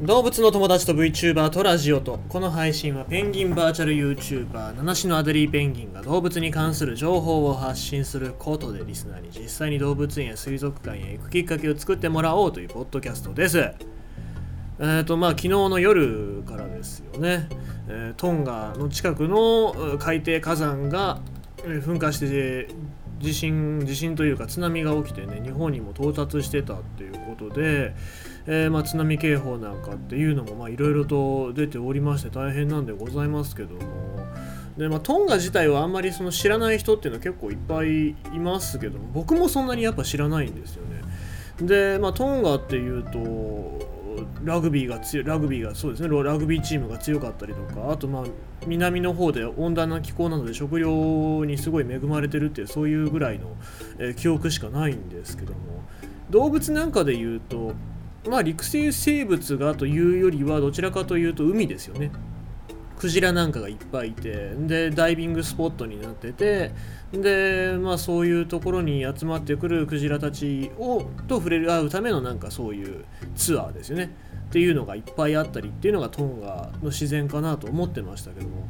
動物の友達と VTuber とラジオとこの配信はペンギンバーチャル YouTuber 七種のアデリーペンギンが動物に関する情報を発信することでリスナーに実際に動物園や水族館へ行くきっかけを作ってもらおうというポッドキャストです。えーとまあ昨日の夜からですよね、えートンガの近くの海底火山が噴火して地震地震というか津波が起きてね日本にも到達してたっていうことで、えーまあ、津波警報なんかっていうのもいろいろと出ておりまして大変なんでございますけども。で、まあ、トンガ自体はあんまりその知らない人っていうのは結構いっぱいいますけども僕もそんなにやっぱ知らないんですよね。で、まあ、トンガっていうとラグビーが強いラグビーがそうですね。ラグビーチームが強かったりとかあとまあ南の方で温暖な気候なので食料にすごい恵まれてるっていうそういうぐらいの、え記憶しかないんですけども。動物なんかで言うとまあ陸生生物がというよりはどちらかというと海ですよね。クジラなんかがいっぱいいてでダイビングスポットになっててでまあそういうところに集まってくるクジラたちをと触れ合うためのなんかそういうツアーですよね。っていうのがいっぱいあったりっていうのがトンガの自然かなと思ってましたけども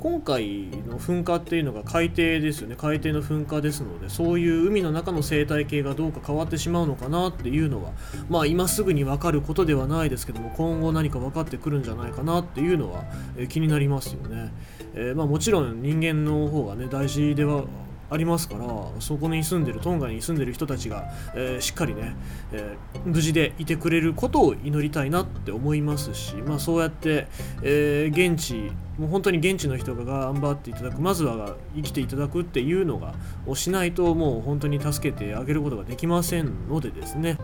今回の噴火っていうのが海底ですよね。海底の噴火ですのでそういう海の中の生態系がどうか変わってしまうのかなっていうのはまあ今すぐに分かることではないですけども今後何か分かってくるんじゃないかなっていうのは、え気になりますよね、えーまあ、もちろん人間の方がね大事ではありますからそこに住んでるトンガに住んでる人たちが、えーしっかりね、えー無事でいてくれることを祈りたいなって思いますし、まあ、そうやって、えー現地もう本当に現地の人が頑張っていただくまずは生きていただくっていうのがをしないともう本当に助けてあげることができませんのでですね。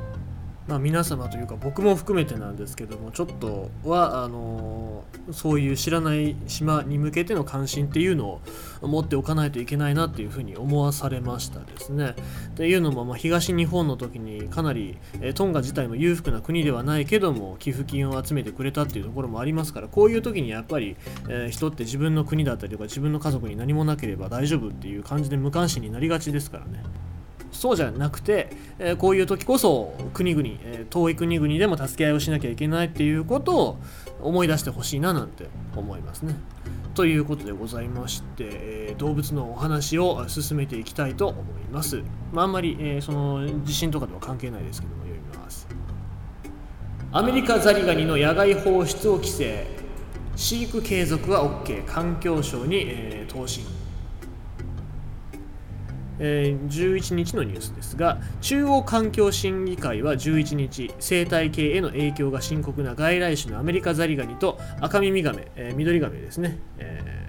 まあ、皆様というか僕も含めてなんですけどもちょっとはあのそういう知らない島に向けての関心っていうのを持っておかないといけないなっていうふうに思わされましたですね。っていうのも、まあ、東日本の時にかなり、えートンガ自体も裕福な国ではないけども寄付金を集めてくれたっていうところもありますからこういう時にやっぱり、えー人って自分の国だったりとか自分の家族に何もなければ大丈夫っていう感じで無関心になりがちですからね。そうじゃなくて、えーこういう時こそ国々、えー遠い国々でも助け合いをしなきゃいけないっていうことを思い出してほしいななんて思いますね。ということでございまして、えー動物のお話を進めていきたいと思います。まあ、あんまり、えーその地震とかとは関係ないですけども読みます。アメリカザリガニの野外放出を規制飼育継続は OK 環境省に、えー答申えー11日のニュースですが中央環境審議会は11日生態系への影響が深刻な外来種のアメリカザリガニとアカミミガメ、えー、緑ガメですね、えー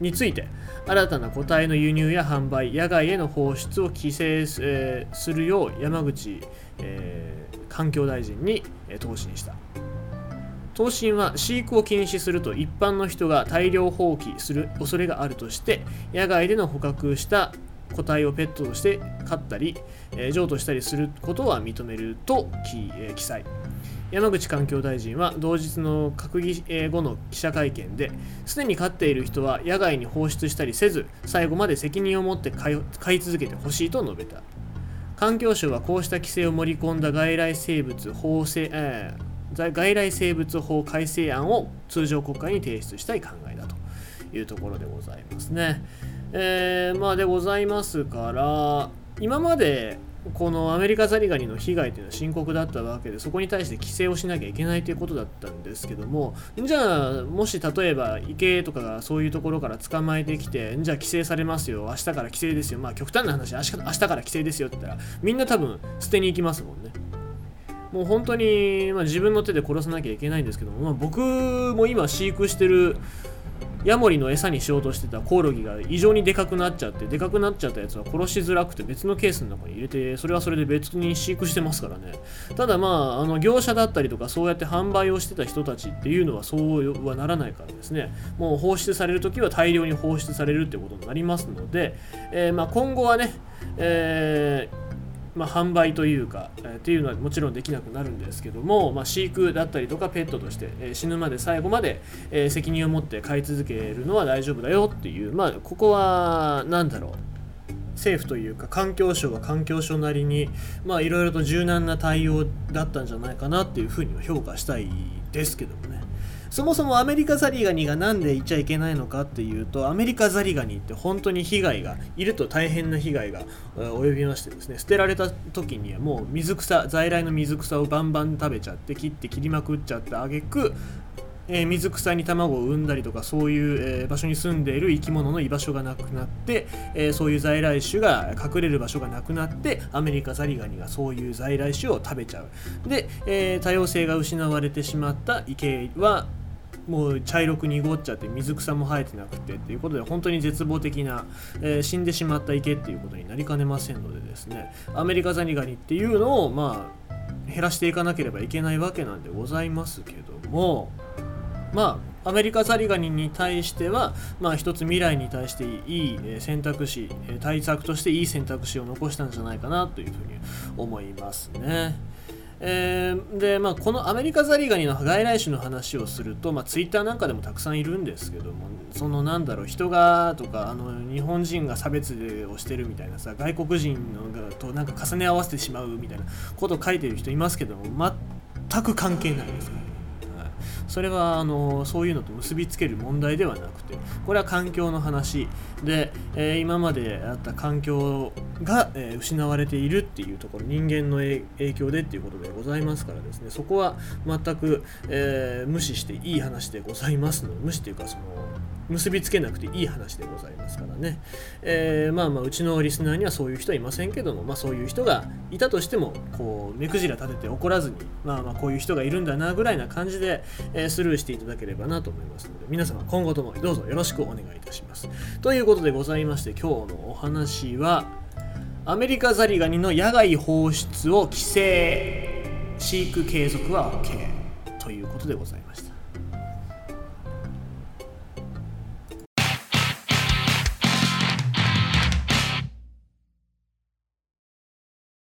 について新たな個体の輸入や販売野外への放出を規制す,、えーするよう山口、えー環境大臣に、えー答申した。答申は飼育を禁止すると一般の人が大量放棄する恐れがあるとして野外での捕獲した個体をペットとして飼ったり、えー譲渡したりすることは認めると記,、えー記載山口環境大臣は同日の閣議後の記者会見ですでに飼っている人は野外に放出したりせず最後まで責任を持って飼い続けてほしいと述べた環境省はこうした規制を盛り込んだ外来生物法制、えー外来生物法改正案を通常国会に提出したい考えだというところでございますね。えーまあでございますから今までこのアメリカザリガニの被害というのは深刻だったわけでそこに対して規制をしなきゃいけないということだったんですけどもじゃあもし例えば池とかがそういうところから捕まえてきてじゃあ規制されますよ明日から規制ですよまあ極端な話明日明日から規制ですよって言ったらみんな多分捨てに行きますもんね。もう本当に、まあ、自分の手で殺さなきゃいけないんですけども、まあ、僕も今飼育してるヤモリの餌にしようとしてたコオロギが異常にでかくなっちゃってでかくなっちゃったやつは殺しづらくて別のケースの中に入れてそれはそれで別に飼育してますからね。ただまああの業者だったりとかそうやって販売をしてた人たちっていうのはそうはならないからですね。もう放出される時は大量に放出されるってことになりますので、えーまあ、今後はね、えーまあ、販売というか、えーっていうのはもちろんできなくなるんですけども、まあ、飼育だったりとかペットとして、えー死ぬまで最後まで、えー責任を持って飼い続けるのは大丈夫だよっていう、まあ、ここは何だろう。政府というか環境省は環境省なりにまあいろいろと柔軟な対応だったんじゃないかなっていうふうには評価したいですけどもね。そもそもアメリカザリガニが何でいちゃいけないのかっていうとアメリカザリガニって本当に被害がいると大変な被害が及びましてですね捨てられた時にはもう水草在来の水草をバンバン食べちゃって切って切りまくっちゃってあげくえ、水草に卵を産んだりとかそういう、え、場所に住んでいる生き物の居場所がなくなって、え、そういう在来種が隠れる場所がなくなってアメリカザリガニがそういう在来種を食べちゃう。で、え多様性が失われてしまった池はもう茶色く濁っちゃって水草も生えてなくてっていうことで本当に絶望的な、え死んでしまった池っていうことになりかねませんのでですねアメリカザリガニっていうのをまあ減らしていかなければいけないわけなんでございますけどもまあアメリカザリガニに対しては、まあ、一つ未来に対していい選択肢対策としていい選択肢を残したんじゃないかなというふうに思いますね。えー、で、まあ、このアメリカザリガニの外来種の話をすると、まあ、ツイッターなんかでもたくさんいるんですけども、そのなんだろう、人がとか、あの日本人が差別をしてるみたいなさ、外国人のとなんか重ね合わせてしまうみたいなことを書いてる人いますけども、全く関係ないですから。それはあのそういうのと結びつける問題ではなくてこれは環境の話。で、えー、今まであった環境が、えー、失われているっていうところ人間の影響でっていうことでございますからですね。そこは全く、えー、無視していい話でございますの無視というかその結びつけなくていい話でございますからね、えー、まあまあうちのリスナーにはそういう人はいませんけども、まあ、そういう人がいたとしてもこう目くじら立てて怒らずにまあまあこういう人がいるんだなぐらいな感じで、えー、スルーしていただければなと思いますので皆様今後ともどうぞよろしくお願いいたします。ということでございまして今日のお話はアメリカザリガニの野外放出を規制飼育継続は OK ということでございました。